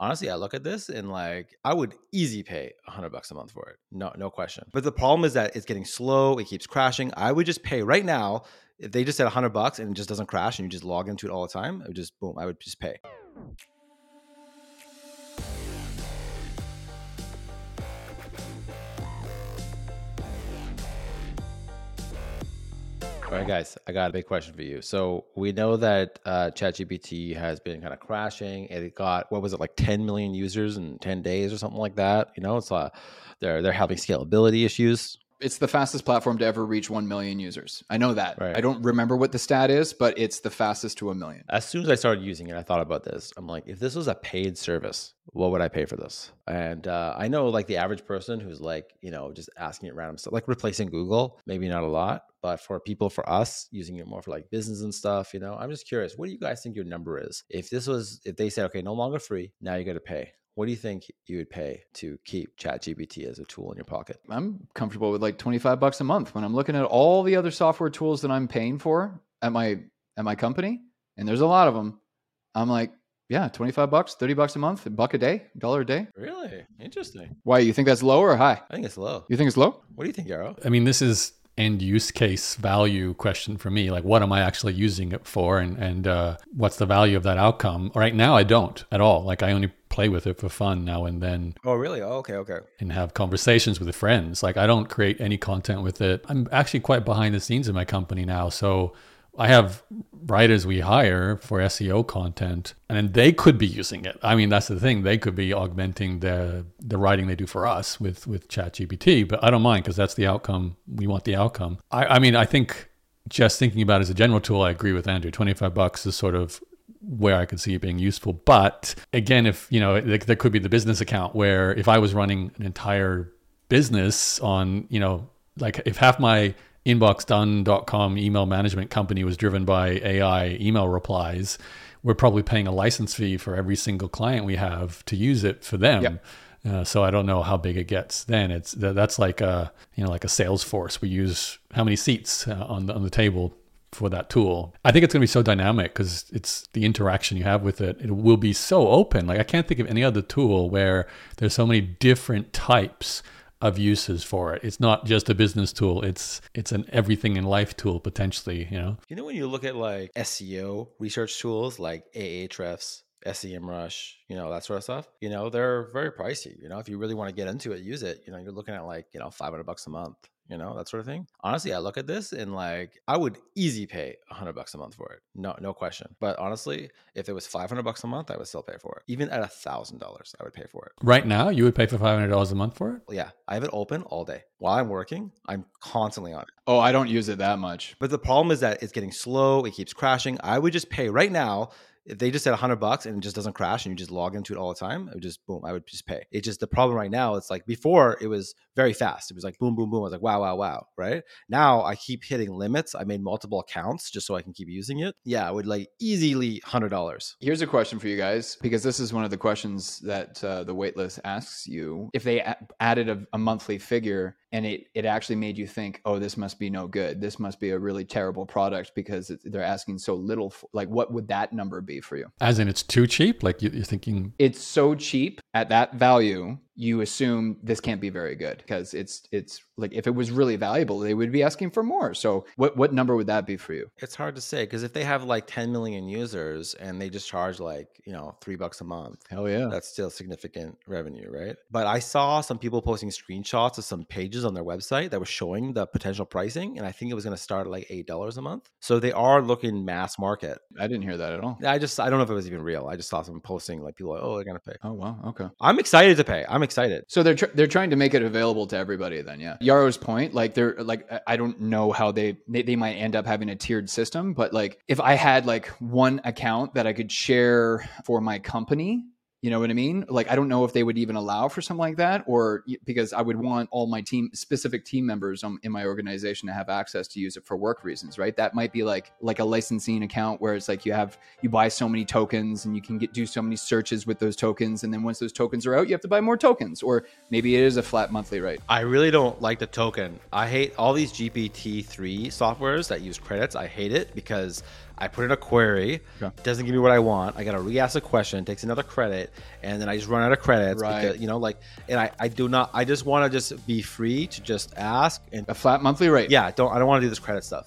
Honestly, I look at this and like I would easy pay a hundred bucks a month for it. No, no question. But the problem is that it's getting slow. It keeps crashing. I would just pay right now. If they just said a hundred bucks and it just doesn't crash and you just log into it all the time, it would just boom. I would just pay. All right, guys, I got a big question for you. So we know that uh, ChatGPT has been kind of crashing. It got what was it like 10 million users in 10 days or something like that. You know, it's uh, they're they're having scalability issues. It's the fastest platform to ever reach 1 million users. I know that. Right. I don't remember what the stat is, but it's the fastest to a million. As soon as I started using it, I thought about this. I'm like, if this was a paid service, what would I pay for this? And uh, I know like the average person who's like, you know, just asking it random stuff, like replacing Google, maybe not a lot, but for people, for us, using it more for like business and stuff, you know, I'm just curious, what do you guys think your number is? If this was, if they said, okay, no longer free, now you got to pay. What do you think you would pay to keep ChatGPT as a tool in your pocket? I'm comfortable with like 25 bucks a month when I'm looking at all the other software tools that I'm paying for at my at my company, and there's a lot of them. I'm like, yeah, 25 bucks, 30 bucks a month, a buck a day, dollar a day. Really interesting. Why, you think that's low or high? I think it's low. You think it's low? What do you think, Yaro? I mean, this is end use case value question for me. Like, what am I actually using it for, and and uh, what's the value of that outcome? Right now, I don't at all. Like, I only play with it for fun now and then Oh, really? Oh, okay, okay. and have conversations with friends. Like, I don't create any content with it. I'm actually quite behind the scenes in my company now, so. I have writers we hire for SEO content, and they could be using it. I mean, that's the thing; they could be augmenting the the writing they do for us with with ChatGPT. But I don't mind because that's the outcome. We want the outcome. I, I mean, I think just thinking about it as a general tool, I agree with Andrew. Twenty five bucks is sort of where I could see it being useful. But again, if you know, there could be the business account where if I was running an entire business on, you know, like if half my inboxdone.com email management company was driven by AI email replies, we're probably paying a license fee for every single client we have to use it for them. Yep. Uh, so I don't know how big it gets. Then it's that, that's like a you know like a Salesforce. We use how many seats uh, on the on the table for that tool. I think it's going to be so dynamic because it's the interaction you have with it. It will be so open. Like I can't think of any other tool where there's so many different types of uses for it. It's not just a business tool. It's it's an everything in life tool potentially. You know. You know, when you look at like SEO research tools like Ahrefs, SEMrush, you know, that sort of stuff, you know, they're very pricey. You know, if you really want to get into it, use it, you know, you're looking at like, you know, 500 bucks a month, you know, that sort of thing. Honestly, I look at this and like, I would easy pay a 100 bucks a month for it. No, no question. But honestly, if it was 500 bucks a month, I would still pay for it. Even at a thousand dollars, I would pay for it. Right now, you would pay for five hundred dollars a month for it. Yeah, I have it open all day. While I'm working, I'm constantly on it. Oh, I don't use it that much. But the problem is that it's getting slow. It keeps crashing. I would just pay right now. If they just said 100 bucks and it just doesn't crash and you just log into it all the time, it would just boom, I would just pay. It's just the problem right now. It's like before it was very fast. It was like boom, boom, boom. I was like, wow, wow, wow. Right now I keep hitting limits. I made multiple accounts just so I can keep using it. Yeah, I would like easily $100. Here's a question for you guys because this is one of the questions that uh, the waitlist asks you. If they a- added a, a monthly figure and it, it actually made you think, oh, this must be no good. This must be a really terrible product because they're asking so little. For, like, what would that number be for you? As in, it's too cheap. Like you- you're thinking, It's so cheap at that value. You assume this can't be very good because it's it's like if it was really valuable, they would be asking for more. So what what number would that be for you? It's hard to say because if they have like 10 million users and they just charge like, you know, three bucks a month, Hell yeah. that's still significant revenue, right? But I saw some people posting screenshots of some pages on their website that were showing the potential pricing, and I think it was going to start at like eight dollars a month. So they are looking mass market. I didn't hear that at all. I just I don't know if it was even real. I just saw someone posting like people, like, oh, they're going to pay. Oh wow. Okay. I'm excited to pay. I'm excited. So they're tr- they're trying to make it available to everybody. Then yeah. Yaro's point, like they're like I- I don't know how they, they they might end up having a tiered system, but like if I had like one account that I could share for my company. You know what I mean? Like, I don't know if they would even allow for something like that, or because I would want all my team, specific team members in my organization to have access to use it for work reasons, right? That might be like like a licensing account where it's like you have you buy so many tokens and you can get do so many searches with those tokens, and then once those tokens are out, you have to buy more tokens, or maybe it is a flat monthly rate. I really don't like the token. I hate all these GPT-3 softwares that use credits. I hate it because I put in a query, Okay. doesn't give me what I want. I got to re-ask a question, takes another credit, and then I just run out of credits. Right. Because, you know, like, and I, I do not. I just want to just be free to just ask and A flat monthly rate. yeah, don't I don't want to do this credit stuff.